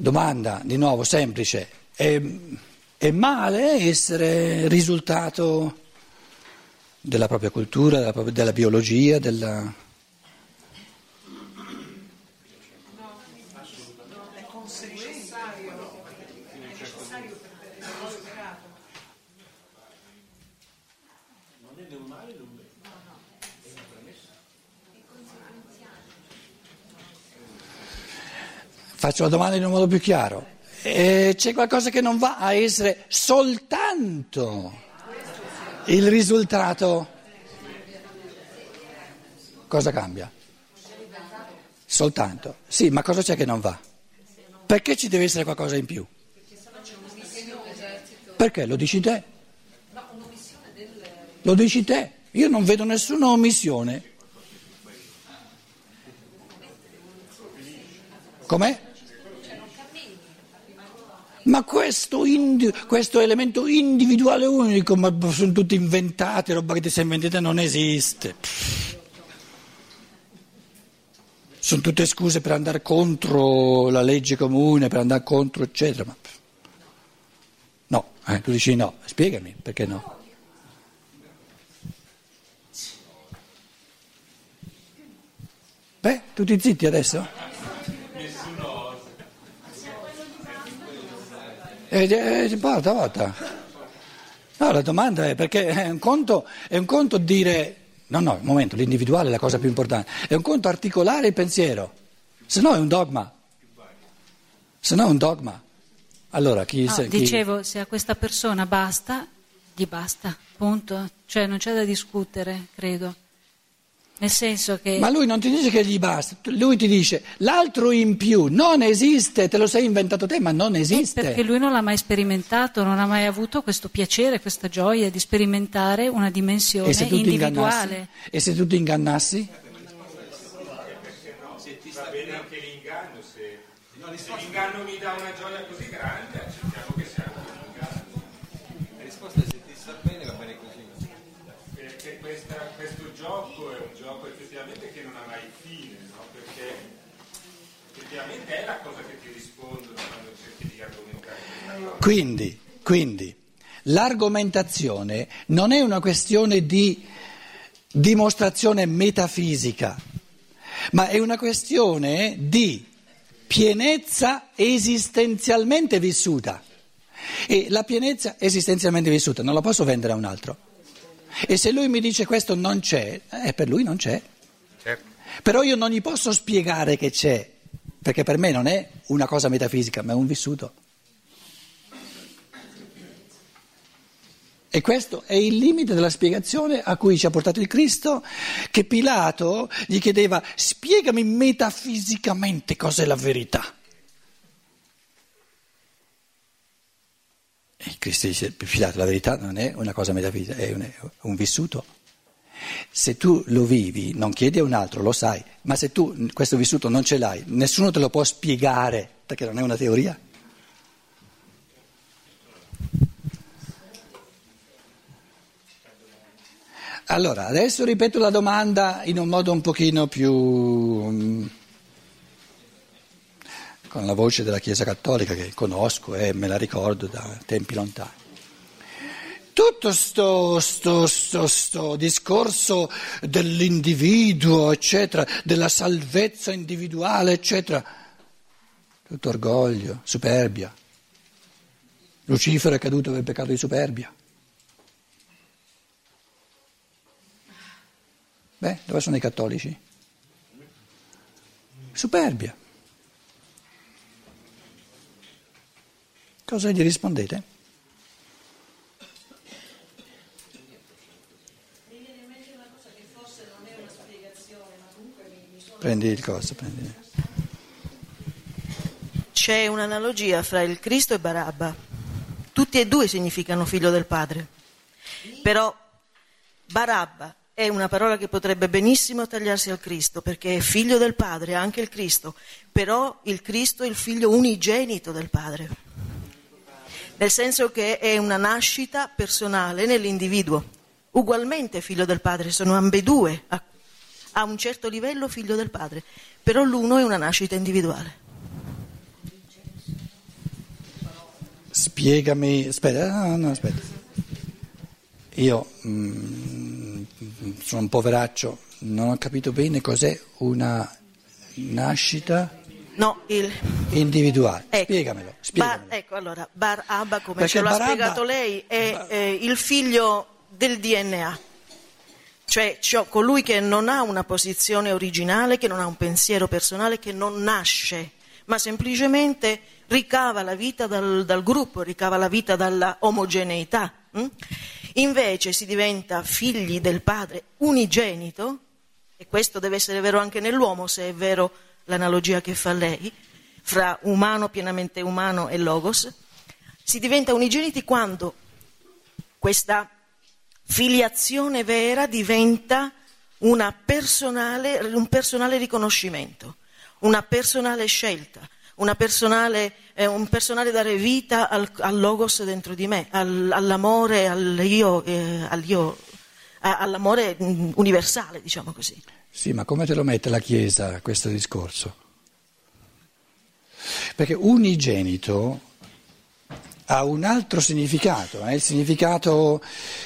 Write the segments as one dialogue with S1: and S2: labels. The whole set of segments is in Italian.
S1: Domanda di nuovo semplice, è, è male essere risultato della propria cultura, della, della biologia, della... Faccio la domanda in un modo più chiaro. Eh, c'è qualcosa che non va a essere soltanto il risultato? Cosa cambia? Soltanto. Sì, ma cosa c'è che non va? Perché ci deve essere qualcosa in più? Perché? Lo dici te? Lo dici te? Io non vedo nessuna omissione. Com'è? Ma questo, indi, questo, elemento individuale unico, ma sono tutti inventati, roba che ti sei inventata non esiste. Sono tutte scuse per andare contro la legge comune, per andare contro, eccetera. Ma... No, eh, tu dici no, spiegami perché no. Beh, tutti zitti adesso? Eh, porta, porta. No, la domanda è perché è un conto, è un conto dire, no, no, un momento, l'individuale è la cosa più importante, è un conto articolare il pensiero, se no è un dogma, se no è un dogma. Allora, chi,
S2: no,
S1: se,
S2: chi... Dicevo, se a questa persona basta, gli basta, punto, cioè non c'è da discutere, credo. Nel senso che...
S1: Ma lui non ti dice che gli basta, lui ti dice l'altro in più non esiste, te lo sei inventato te, ma non esiste.
S2: È perché lui non l'ha mai sperimentato, non ha mai avuto questo piacere, questa gioia di sperimentare una dimensione
S1: e
S2: individuale.
S1: E se tu ti ingannassi?
S3: Se ti sta bene anche l'inganno, se, se l'inganno mi dà una gioia così gioco è un gioco effettivamente che non ha mai fine, no? perché effettivamente è la cosa che ti rispondono quando cerchi di argomentare.
S1: Quindi, quindi l'argomentazione non è una questione di dimostrazione metafisica, ma è una questione di pienezza esistenzialmente vissuta. E la pienezza esistenzialmente vissuta non la posso vendere a un altro. E se lui mi dice questo non c'è, eh, per lui non c'è.
S3: Certo.
S1: Però io non gli posso spiegare che c'è, perché per me non è una cosa metafisica, ma è un vissuto. E questo è il limite della spiegazione a cui ci ha portato il Cristo, che Pilato gli chiedeva spiegami metafisicamente cos'è la verità. E Cristo dice, Pilato, la verità non è una cosa metafisica, è un, è un vissuto. Se tu lo vivi, non chiedi a un altro, lo sai, ma se tu questo vissuto non ce l'hai, nessuno te lo può spiegare, perché non è una teoria. Allora, adesso ripeto la domanda in un modo un pochino più... con la voce della Chiesa Cattolica che conosco e me la ricordo da tempi lontani. Tutto sto, sto, sto, sto discorso dell'individuo, eccetera, della salvezza individuale, eccetera, tutto orgoglio, superbia. Lucifero è caduto per il peccato di superbia. Beh, dove sono i cattolici? Superbia. Cosa gli rispondete? Prendi il coso, prendi.
S4: C'è un'analogia fra il Cristo e Barabba. Tutti e due significano figlio del Padre. Però Barabba è una parola che potrebbe benissimo tagliarsi al Cristo, perché è figlio del Padre, anche il Cristo. Però il Cristo è il figlio unigenito del Padre. Nel senso che è una nascita personale nell'individuo. Ugualmente figlio del Padre, sono ambedue a a un certo livello figlio del padre, però l'uno è una nascita individuale.
S1: spiegami, aspetta, no, no, aspetta. Io mm, sono un poveraccio, non ho capito bene cos'è una nascita
S4: No, il...
S1: individuale.
S4: Ecco.
S1: Spiegamelo, spiegamelo.
S4: Bar, ecco, allora, Bar Abba, come
S1: Perché
S4: ce l'ha
S1: Bar Abba-
S4: spiegato lei, è eh, il figlio del DNA. Cioè, ciò- colui che non ha una posizione originale, che non ha un pensiero personale, che non nasce, ma semplicemente ricava la vita dal, dal gruppo, ricava la vita dalla omogeneità. hm? Invece si diventa figli del padre unigenito, e questo deve essere vero anche nell'uomo, se è vero l'analogia che fa lei, fra umano, pienamente umano e logos, si diventa unigeniti quando questa filiazione vera diventa personale- un personale riconoscimento, una personale scelta, una personale, eh, un personale dare vita al, al logos dentro di me, al- all'amore, all'io, eh, all'io- all'amore mm, universale, diciamo così.
S1: Sì, ma come te lo mette la Chiesa questo discorso? Perché unigenito ha un altro significato, eh? il significato...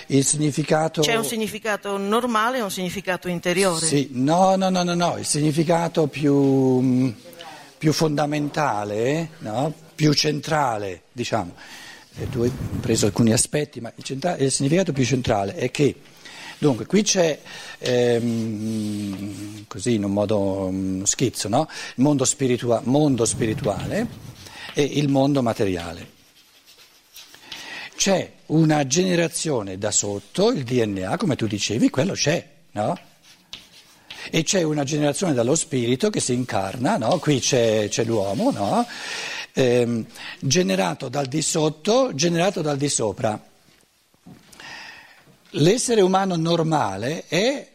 S1: Il significato
S4: C'è un significato normale e un significato interiore.
S1: Sì, no, no, no, no, no, il significato più, mh, più fondamentale, no? più centrale, diciamo. Tu hai preso alcuni aspetti, ma il, centra- il significato più centrale è che, dunque, qui c'è, ehm, così in un modo mh, schizzo, no? il mondo, spiritua- mondo spirituale e il mondo materiale. C'è una generazione da sotto, il DNA, come tu dicevi, quello c'è, no? E c'è una generazione dallo spirito che si incarna, no? Qui c'è, c'è l'uomo, no? Ehm, generato dal di sotto, generato dal di sopra. L'essere umano normale è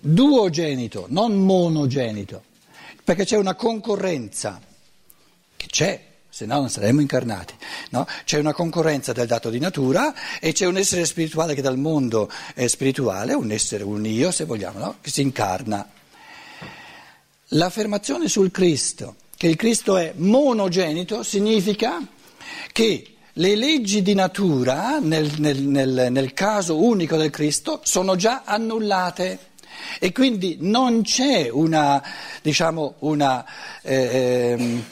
S1: duogenito, non monogenito, perché c'è una concorrenza che c'è, se no non saremmo incarnati. no? C'è una concorrenza del dato di natura e c'è un essere spirituale che dal mondo è spirituale, un essere, un io se vogliamo, no? che si incarna. L'affermazione sul Cristo, che il Cristo è monogenito, significa che le leggi di natura, nel, nel- nel- nel caso unico del Cristo, sono già annullate. E quindi non c'è una, diciamo, una, eh,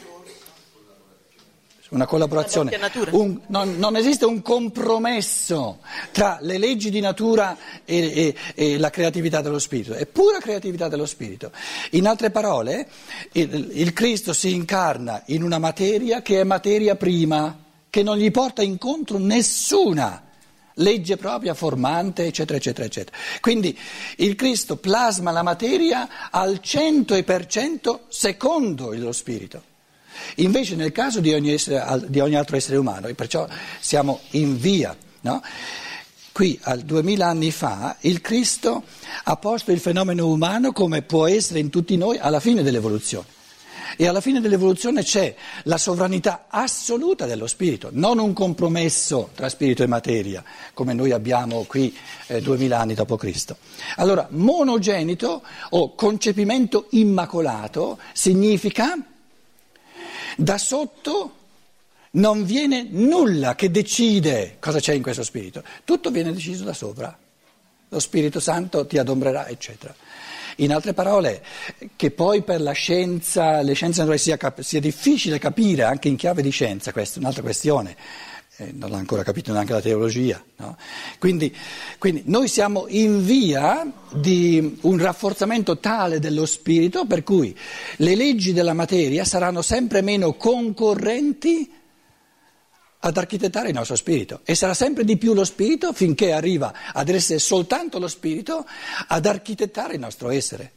S1: una collaborazione, un- non, non esiste un compromesso tra le leggi di natura e, e- e la creatività dello spirito, è pura creatività dello spirito. In altre parole, il, il Cristo si incarna in una materia che è materia prima, che non gli porta incontro nessuna legge propria, formante, eccetera, eccetera, eccetera. Quindi il Cristo plasma la materia al 100% secondo lo spirito. Invece nel caso di ogni, essere- di ogni altro essere umano, e perciò siamo in via, no? qui al 2000 anni fa il Cristo ha posto il fenomeno umano come può essere in tutti noi alla fine dell'evoluzione. E alla fine dell'evoluzione c'è la sovranità assoluta dello spirito, non un compromesso tra spirito e materia, come noi abbiamo qui eh, 2000 anni dopo Cristo. Allora, monogenito o concepimento immacolato significa da sotto non viene nulla che decide cosa c'è in questo spirito, tutto viene deciso da sopra. Lo Spirito Santo ti adombrerà, eccetera. In altre parole, che poi per la scienza, le scienze naturali sia, cap- sia difficile capire anche in chiave di scienza, questa è un'altra questione, eh, non l'ha ancora capito neanche la teologia. no? Quindi, quindi noi siamo in via di un rafforzamento tale dello spirito per cui le leggi della materia saranno sempre meno concorrenti ad architettare il nostro spirito e sarà sempre di più lo spirito finché arriva ad essere soltanto lo spirito ad architettare il nostro essere.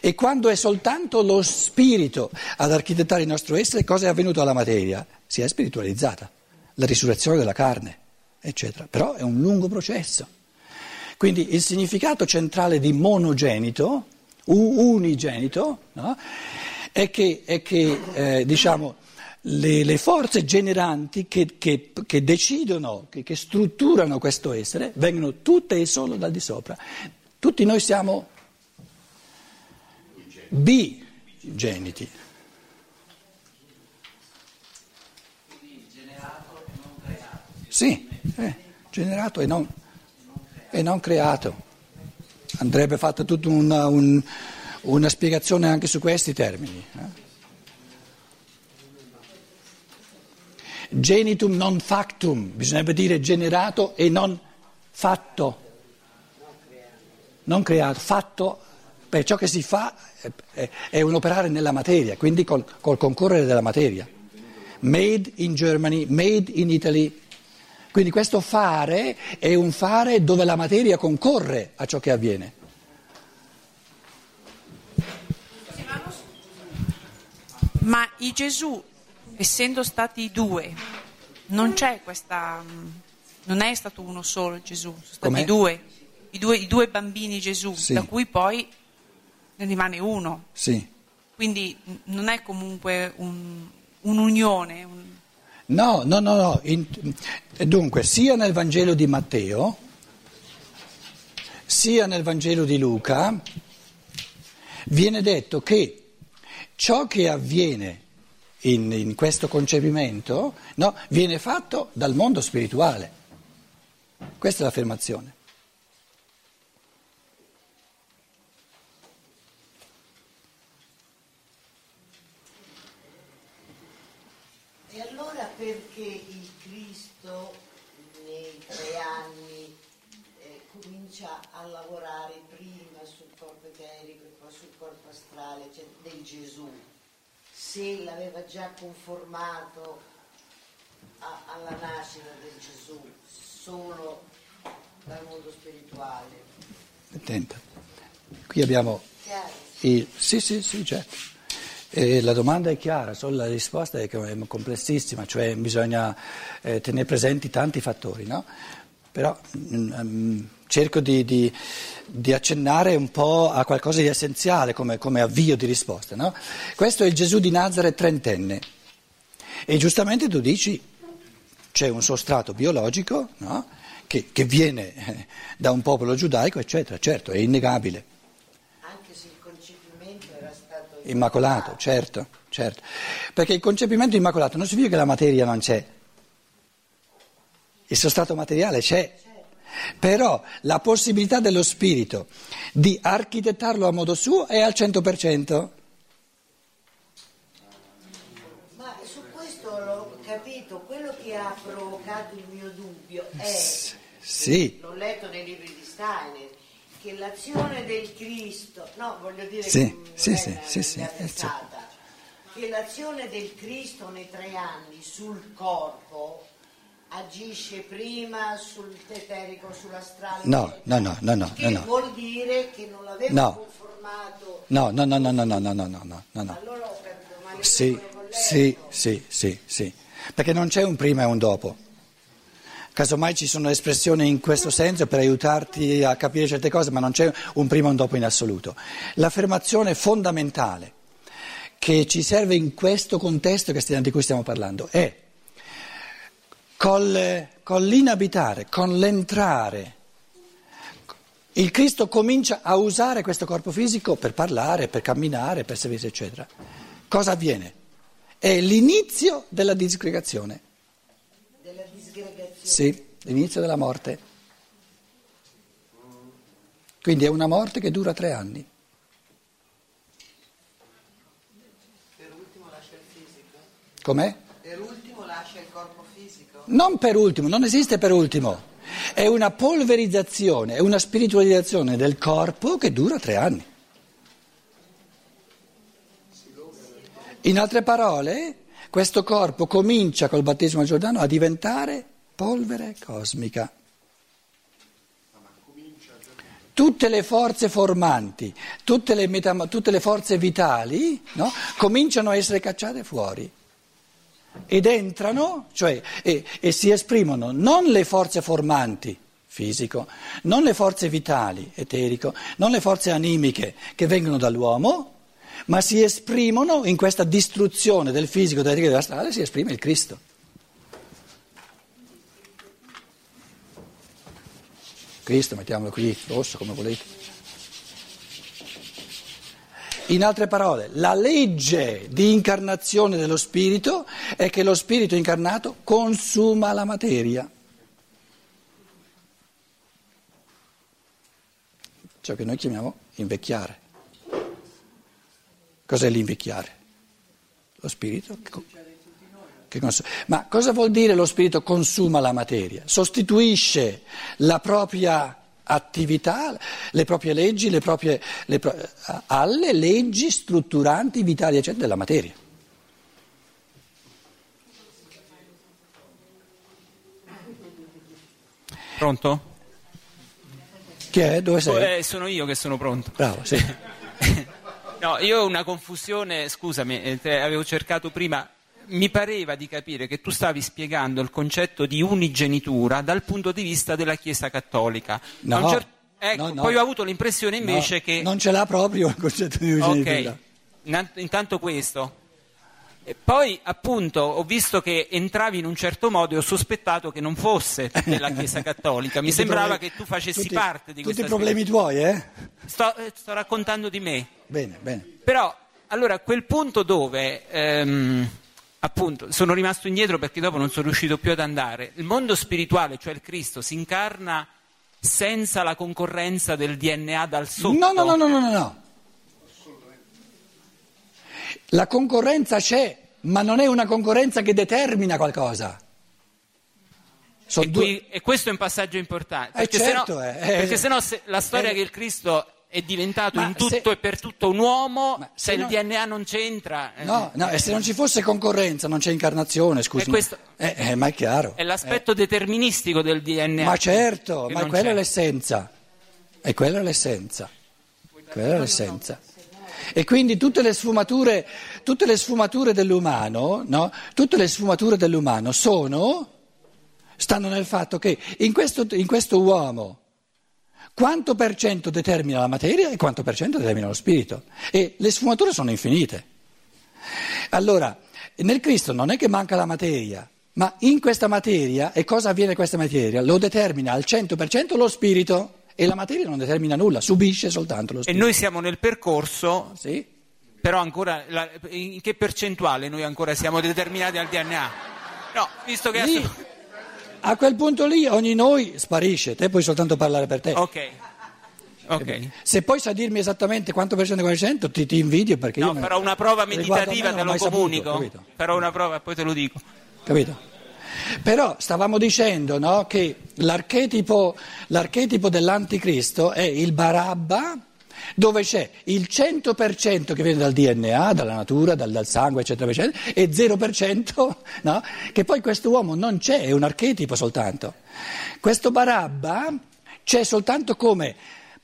S1: E quando è soltanto lo spirito ad architettare il nostro essere, cosa è avvenuto alla materia? Si è spiritualizzata, la risurrezione della carne, eccetera. Però è un lungo processo. Quindi il significato centrale di monogenito, unigenito, no? è che, è che eh, diciamo, le, le forze generanti che, che- che decidono, che, che strutturano questo essere, vengono tutte e solo dal di sopra. Tutti noi siamo bigeniti. Sì, eh, generato e non, e non, creato. Andrebbe fatta tutta una, un, una spiegazione anche su questi termini. Eh. Genitum non factum, bisognerebbe dire generato e non fatto. Non creato, fatto, per ciò che si fa è, un operare nella materia, quindi col, col concorrere della materia. Made in Germany, made in Italy. Quindi questo fare è un fare dove la materia concorre a ciò che avviene.
S5: Ma i Gesù essendo stati due, non c'è questa. non è stato uno solo Gesù, sono stati due i, due, i due, bambini Gesù, sì. da cui poi ne rimane uno.
S1: Sì.
S5: Quindi non è comunque un, un'unione. Un...
S1: No, no, no, no. In, dunque, sia nel Vangelo di Matteo, sia nel Vangelo di Luca, viene detto che ciò che avviene in, in questo concepimento no, viene fatto dal mondo spirituale. Questa è l'affermazione.
S6: E allora perché il Cristo nei tre anni eh, comincia a lavorare prima sul corpo eterico e poi sul corpo astrale, cioè del Gesù? Se l'aveva già conformato a, alla nascita del Gesù solo dal mondo spirituale.
S1: Attenta, qui abbiamo... Il, sì, sì, sì, certo. E la domanda è chiara, solo la risposta è, è complessissima, cioè bisogna eh, tenere presenti tanti fattori, no? Però um, cerco di, di, di, accennare un po' a qualcosa di essenziale come, come avvio di risposta. No? Questo è il Gesù di Nazareth trentenne e giustamente tu dici c'è un sostrato biologico no? che, che, viene eh, da un popolo giudaico, eccetera, certo, è innegabile.
S6: Anche se il concepimento era stato
S1: immacolato, certo, certo. Perché il concepimento immacolato non significa che la materia non c'è, il sostrato materiale c'è. Però la possibilità dello spirito di architettarlo a modo suo è al 100%.
S6: Ma su questo l'ho capito, quello che ha provocato il mio dubbio è,
S1: sì.
S6: l'ho letto nei libri di Steiner, che l'azione del Cristo, no voglio dire
S1: sì, sì, sì, sì, sì,
S6: pensata, che l'azione del Cristo nei tre anni sul corpo agisce prima sul teterico, sull'astrale.
S1: No, no, no, no, no.
S6: Che
S1: no,
S6: vuol dire che non l'aveva
S1: no.
S6: conformato.
S1: No, no, no, no, no, no, no, no, no, no, no.
S6: Allora capito, ma
S1: sì, sì, sì, sì, sì, perché non c'è un prima e un dopo. Casomai ci sono espressioni in questo senso per aiutarti a capire certe cose, ma non c'è un prima e un dopo in assoluto. L'affermazione fondamentale che ci serve in questo contesto di cui stiamo parlando è col, con l'inabitare, con l'entrare. Il Cristo comincia a usare questo corpo fisico per parlare, per camminare, per servire, eccetera. Cosa avviene? È l'inizio della disgregazione.
S6: Della disgregazione?
S1: Sì, l'inizio della morte. Quindi è una morte che dura tre anni.
S6: Per ultimo lascia il fisico?
S1: Com'è?
S6: Per ultimo lascia il corpo fisico?
S1: Non per ultimo, non esiste per ultimo. È una polverizzazione, è una spiritualizzazione del corpo che dura tre anni. In altre parole, questo corpo comincia col battesimo al Giordano a diventare polvere cosmica. Tutte le forze formanti, tutte le, metam- tutte le forze vitali no? cominciano a essere cacciate fuori ed entrano, cioè, e, e si esprimono non le forze formanti, fisico, non le forze vitali, eterico, non le forze animiche che vengono dall'uomo, ma si esprimono in questa distruzione del fisico, dell'eterico e dell'astrale, si esprime il Cristo. Cristo, mettiamolo qui, rosso come volete. In altre parole, la legge di incarnazione dello spirito è che lo spirito incarnato consuma la materia. Ciò che noi chiamiamo invecchiare. Cos'è l'invecchiare? Lo spirito. Cons- Ma cosa vuol dire lo spirito consuma la materia? Sostituisce la propria attività, le proprie leggi, le proprie, le pro- alle leggi strutturanti, vitali, eccetera, della materia.
S7: Pronto?
S1: Chi è? Dove sei?
S7: Eh, sono io che sono pronto.
S1: Bravo, sì.
S7: no, io ho una confusione, scusami, eh, avevo cercato prima, mi pareva di capire che tu stavi spiegando il concetto di unigenitura dal punto di vista della Chiesa cattolica.
S1: No,
S7: cer- ecco,
S1: no, no.
S7: poi ho avuto l'impressione invece che...
S1: Non ce l'ha proprio il concetto di unigenitura.
S7: Ok, intanto questo. E poi appunto ho visto che entravi in un certo modo e ho sospettato che non fosse della Chiesa Cattolica. Mi
S1: Tutti
S7: sembrava
S1: problemi-
S7: che tu facessi
S1: tutti-
S7: parte di
S1: Tutti
S7: questa
S1: i problemi tuoi, eh?
S7: Sto, eh, sto raccontando di me.
S1: Bene, bene.
S7: Però, allora, a quel punto dove, ehm, appunto, sono rimasto indietro perché dopo non sono riuscito più ad andare, il mondo spirituale, cioè il Cristo, si incarna senza la concorrenza del DNA dal sotto.
S1: No, no, no, no, no, no, no. La concorrenza c'è, ma non è una concorrenza che determina qualcosa.
S7: E,
S1: due-
S7: qui- e questo è un passaggio importante.
S1: Eh,
S7: Perché
S1: certo,
S7: sennò,
S1: eh, eh,
S7: perché sennò se- la storia
S1: eh,
S7: che il Cristo è diventato
S1: ma
S7: in tutto
S1: se-
S7: e per tutto un uomo,
S1: Ma
S7: se,
S1: se
S7: il
S1: no-
S7: DNA non c'entra. eh,
S1: No, no, e se non ci fosse concorrenza non c'è incarnazione, scusi.
S7: Questo-
S1: Eh, eh, ma è chiaro.
S7: È l'aspetto deterministico del DNA.
S1: Ma certo, ma
S7: non
S1: quella è l'essenza. E quella è l'essenza. Quella è l'essenza. E quindi tutte le sfumature, tutte le sfumature dell'umano, no? Tutte le sfumature dell'umano sono, stanno nel fatto che in questo, in questo uomo quanto per cento determina la materia e quanto per cento determina lo spirito. E le sfumature sono infinite. Allora, nel Cristo non è che manca la materia, ma in questa materia, e cosa avviene in questa materia? Lo determina al 100% lo spirito e la materia non determina nulla, subisce soltanto lo
S7: E
S1: spirito.
S7: noi siamo nel percorso,
S1: Sì?
S7: però ancora, la- in che percentuale noi ancora siamo determinati al DNA? No, visto che...
S1: Lì,
S7: adesso-
S1: a quel punto lì ogni noi sparisce, te puoi soltanto parlare per te.
S7: Ok, ok.
S1: Se poi sai dirmi esattamente quanto per cento e quanto ti, ti invidio perché
S7: No,
S1: io... me-
S7: farò una prova
S1: me
S7: meditativa,
S1: non
S7: te lo
S1: saputo,
S7: comunico.
S1: capito?
S7: Farò una prova e poi te lo dico.
S1: Capito? Però stavamo dicendo no, che l'archetipo, l'archetipo dell'anticristo è il Barabba dove c'è il 100% che viene dal DNA, dalla natura, dal, dal sangue, eccetera, eccetera, e 0% no, che poi questo uomo non c'è, è un archetipo soltanto. Questo Barabba c'è soltanto come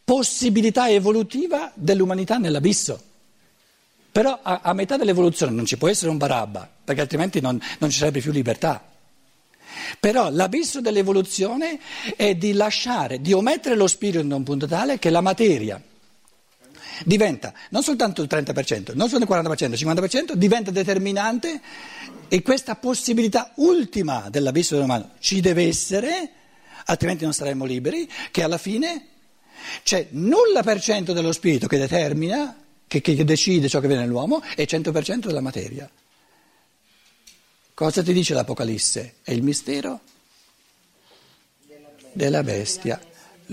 S1: possibilità evolutiva dell'umanità nell'abisso. Però a, a metà dell'evoluzione non ci può essere un Barabba, perché altrimenti non, non ci sarebbe più libertà. Però l'abisso dell'evoluzione è di lasciare, di omettere lo spirito da un punto tale che la materia diventa non soltanto il 30%, non soltanto il 40%, il 50%, diventa determinante e questa possibilità ultima dell'abisso dell'umano ci deve essere, altrimenti non saremmo liberi, che alla fine c'è nulla per cento dello spirito che determina, che, che decide ciò che viene nell'uomo e 100% della materia. Cosa ti dice l'Apocalisse? È il mistero della bestia.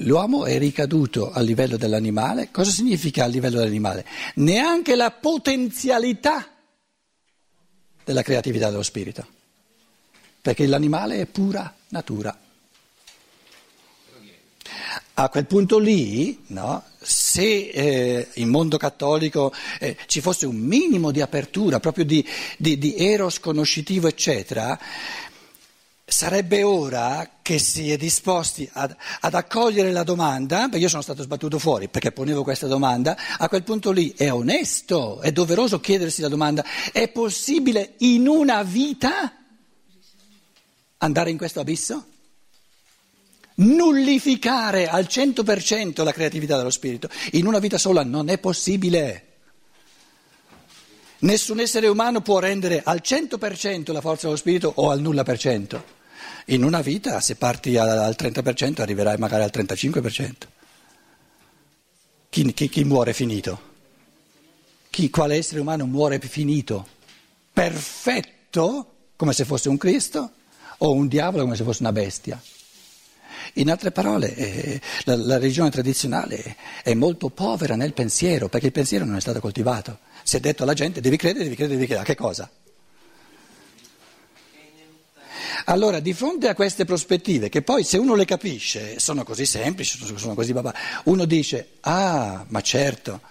S1: L'uomo è ricaduto a livello dell'animale. Cosa significa a livello dell'animale? Neanche la potenzialità della creatività dello spirito. Perché l'animale è pura natura. A quel punto lì, no, se eh, in mondo cattolico eh, ci fosse un minimo di apertura, proprio di, di, di eros conoscitivo, eccetera, sarebbe ora che si è disposti ad, ad accogliere la domanda, perché io sono stato sbattuto fuori perché ponevo questa domanda, a quel punto lì è onesto, è doveroso chiedersi la domanda, è possibile in una vita andare in questo abisso? Nullificare al 100% la creatività dello spirito in una vita sola non è possibile. Nessun essere umano può rendere al 100% la forza dello spirito o al nulla per cento. In una vita, se parti al 30%, arriverai magari al 35%. Chi, chi, chi muore finito? Chi, quale essere umano muore finito? Perfetto, come se fosse un Cristo, o un diavolo come se fosse una bestia? In altre parole, eh, la, la, religione tradizionale è molto povera nel pensiero, perché il pensiero non è stato coltivato. Si è detto alla gente devi credere, devi credere, devi credere. A che cosa? Allora, di fronte a queste prospettive, che poi se uno le capisce, sono così semplici, sono così babà, uno dice, ah, ma certo,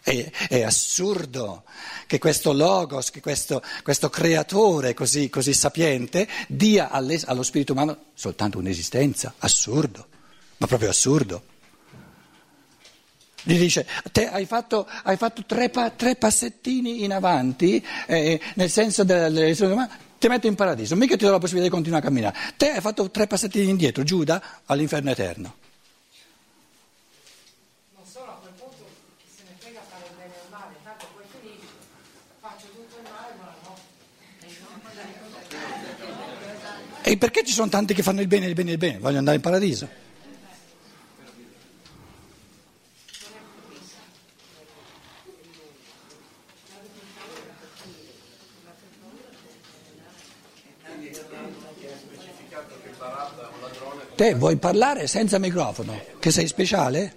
S1: è, è assurdo che questo logos, che questo, questo creatore così, così, sapiente dia allo spirito umano soltanto un'esistenza, assurdo, ma proprio assurdo. Gli dice, te hai fatto, hai fatto tre, tre, passettini in avanti, eh, nel senso dell'elezione umana, ti metto in paradiso, mica ti do la possibilità di continuare a camminare. Te hai fatto tre passettini indietro, Giuda, all'inferno eterno.
S8: Non solo a quel punto chi se ne frega fare il bene o il male, tanto poi finisce, faccio tutto il male, buonanotte.
S1: E perché ci sono tanti che fanno il bene, il bene, il bene? Vogliono andare in paradiso. Te vuoi parlare senza microfono? Che sei speciale?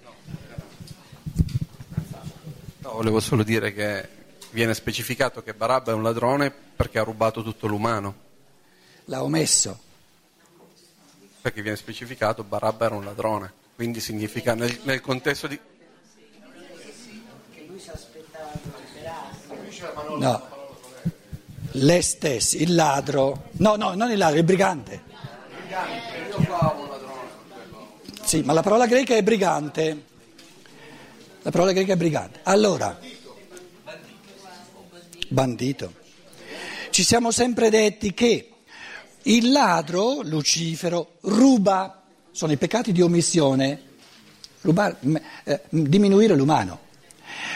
S9: No, volevo solo dire che viene specificato che Barabba è un ladrone perché ha rubato tutto l'umano.
S1: L'ha omesso.
S9: Perché viene specificato Barabba era un ladrone, quindi significa nel, nel contesto di...
S1: No, le stesse, il ladro, no, no, non il ladro, il brigante. Io favo sì, ma la parola greca è brigante. La parola greca è brigante. Allora, bandito. Ci siamo sempre detti che il ladro, Lucifero, ruba, sono i peccati di omissione, rubare, eh, diminuire l'umano.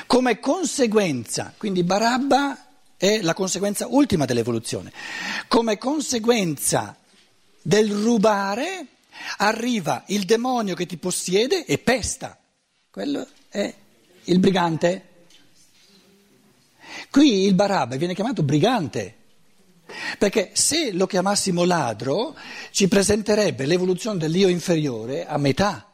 S1: Come conseguenza, quindi Barabba è la conseguenza ultima dell'evoluzione, come conseguenza del rubare arriva il demonio che ti possiede e pesta. Quello è il brigante. Qui il Barabba viene chiamato brigante, perché se lo chiamassimo ladro ci presenterebbe l'evoluzione dell'io inferiore a metà.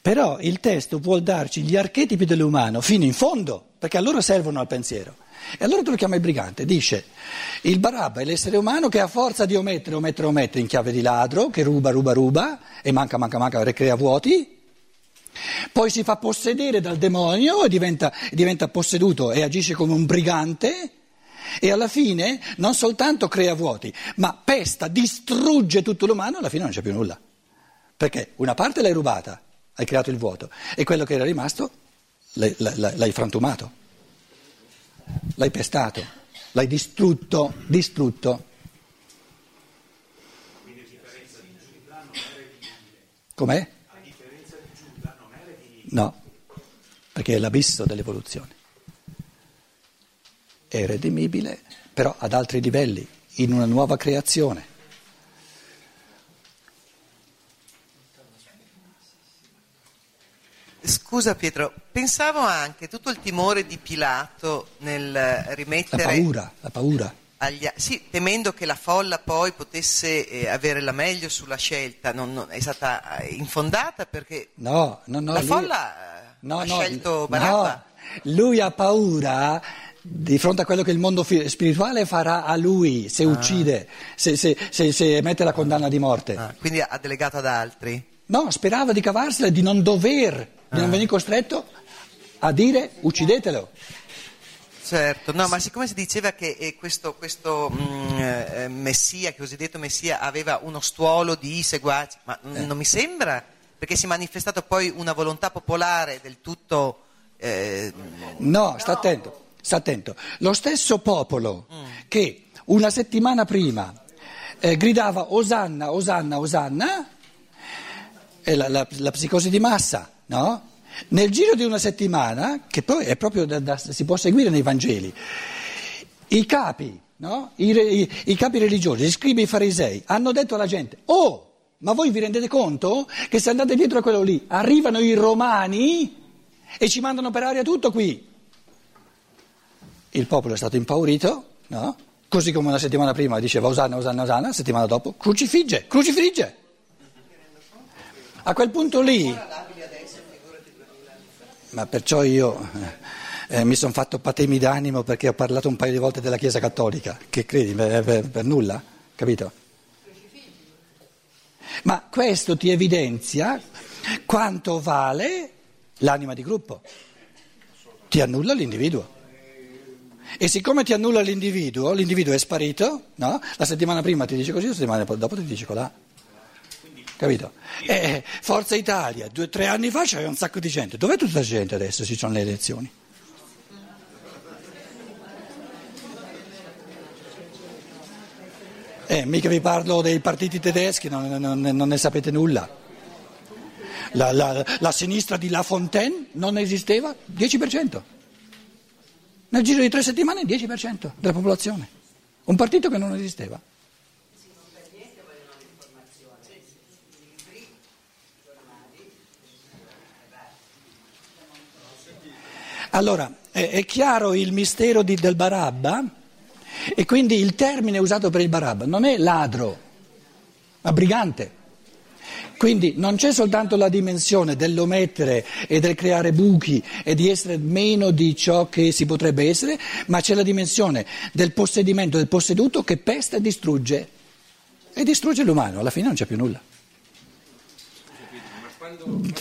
S1: Però il testo vuol darci gli archetipi dell'umano fino in fondo, perché a loro servono al pensiero. E allora tu lo chiami brigante, dice il Barabba è l'essere umano che a forza di omettere, omettere, omettere in chiave di ladro, che ruba, ruba, ruba e manca, manca, manca, recrea vuoti, poi si fa possedere dal demonio e diventa, diventa posseduto e agisce come un brigante. E alla fine non soltanto crea vuoti, ma pesta, distrugge tutto l'umano e alla fine non c'è più nulla. Perché una parte l'hai rubata, hai creato il vuoto e quello che era rimasto l'hai, l'hai frantumato l'hai pestato, l'hai distrutto, distrutto. Com'è? No, perché è l'abisso dell'evoluzione. È redimibile, però ad altri livelli, in una nuova creazione.
S10: Scusa Pietro, pensavo anche tutto il timore di Pilato nel rimettere...
S1: La paura, la paura.
S10: Agli, sì, temendo che la folla poi potesse eh, avere la meglio sulla scelta, non, non, è stata eh, infondata perché
S1: no, no, no,
S10: la
S1: lui,
S10: folla no, ha scelto Barabba.
S1: lui ha paura di fronte a quello che il mondo spirituale farà a lui se ah. uccide, se, se, se, se, mette la condanna di morte.
S10: Ah, quindi ha delegato ad altri?
S1: No, sperava di cavarsela, di non dover di non venire costretto a dire uccidetelo.
S10: Certo, no, ma siccome si diceva che eh, questo, questo mh, mm, eh, Messia, cosiddetto Messia, aveva uno stuolo di seguaci, ma eh. non mi sembra, perché si è manifestato poi una volontà popolare del tutto...
S1: Eh, no, sta attento, sta attento. Lo stesso popolo mm. che una settimana prima eh, gridava Osanna, Osanna, Osanna, la, la, la psicosi di massa, no? Nel giro di una settimana, che poi è proprio da, da, si può seguire nei Vangeli, i capi, no? I, i, I, capi religiosi, gli scribi i farisei, hanno detto alla gente, oh, ma voi vi rendete conto che se andate dietro a quello lì, arrivano i romani e ci mandano per aria tutto qui. Il popolo è stato impaurito, no? Così come una settimana prima diceva Osanna, Osanna, Osanna, settimana dopo crucifigge, crucifigge. A quel punto lì, ma perciò io eh, eh, mi sono fatto patemi d'animo perché ho parlato un paio di volte della Chiesa Cattolica, che credi, per, per, per nulla, capito? Ma questo ti evidenzia quanto vale l'anima di gruppo, ti annulla l'individuo. E siccome ti annulla l'individuo, l'individuo è sparito, no? La settimana prima ti dice così, la settimana dopo ti dice colà. Capito? Eh, Forza Italia, due o tre anni fa c'era un sacco di gente. Dov'è tutta la gente adesso? Ci sono le elezioni. Eh, mica vi parlo dei partiti tedeschi, non, non, non ne sapete nulla. La, la, la, sinistra di La Fontaine non esisteva? 10%. Nel giro di tre settimane 10% della popolazione. Un partito che non esisteva. Allora, è, chiaro il mistero di, del Barabba e quindi il termine usato per il Barabba non è ladro, ma brigante. Quindi non c'è soltanto la dimensione dell'omettere e del creare buchi e di essere meno di ciò che si potrebbe essere, ma c'è la dimensione del possedimento, del posseduto che pesta e distrugge. E distrugge l'umano, alla fine non c'è più nulla.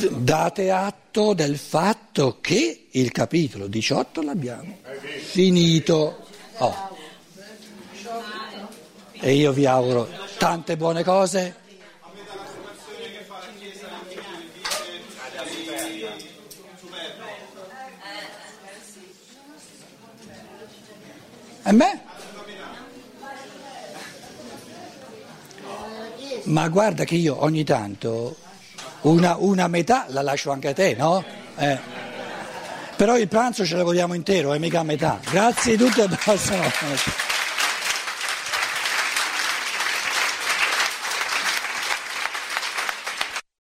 S1: Date atto del fatto che il capitolo 18 l'abbiamo finito. Oh. E io vi auguro tante buone cose. E me? Ma guarda che io ogni tanto una, una metà la lascio anche a te, no? Eh. Però il pranzo ce lo vogliamo intero, è mica a metà. Grazie a tutti e alla prossima.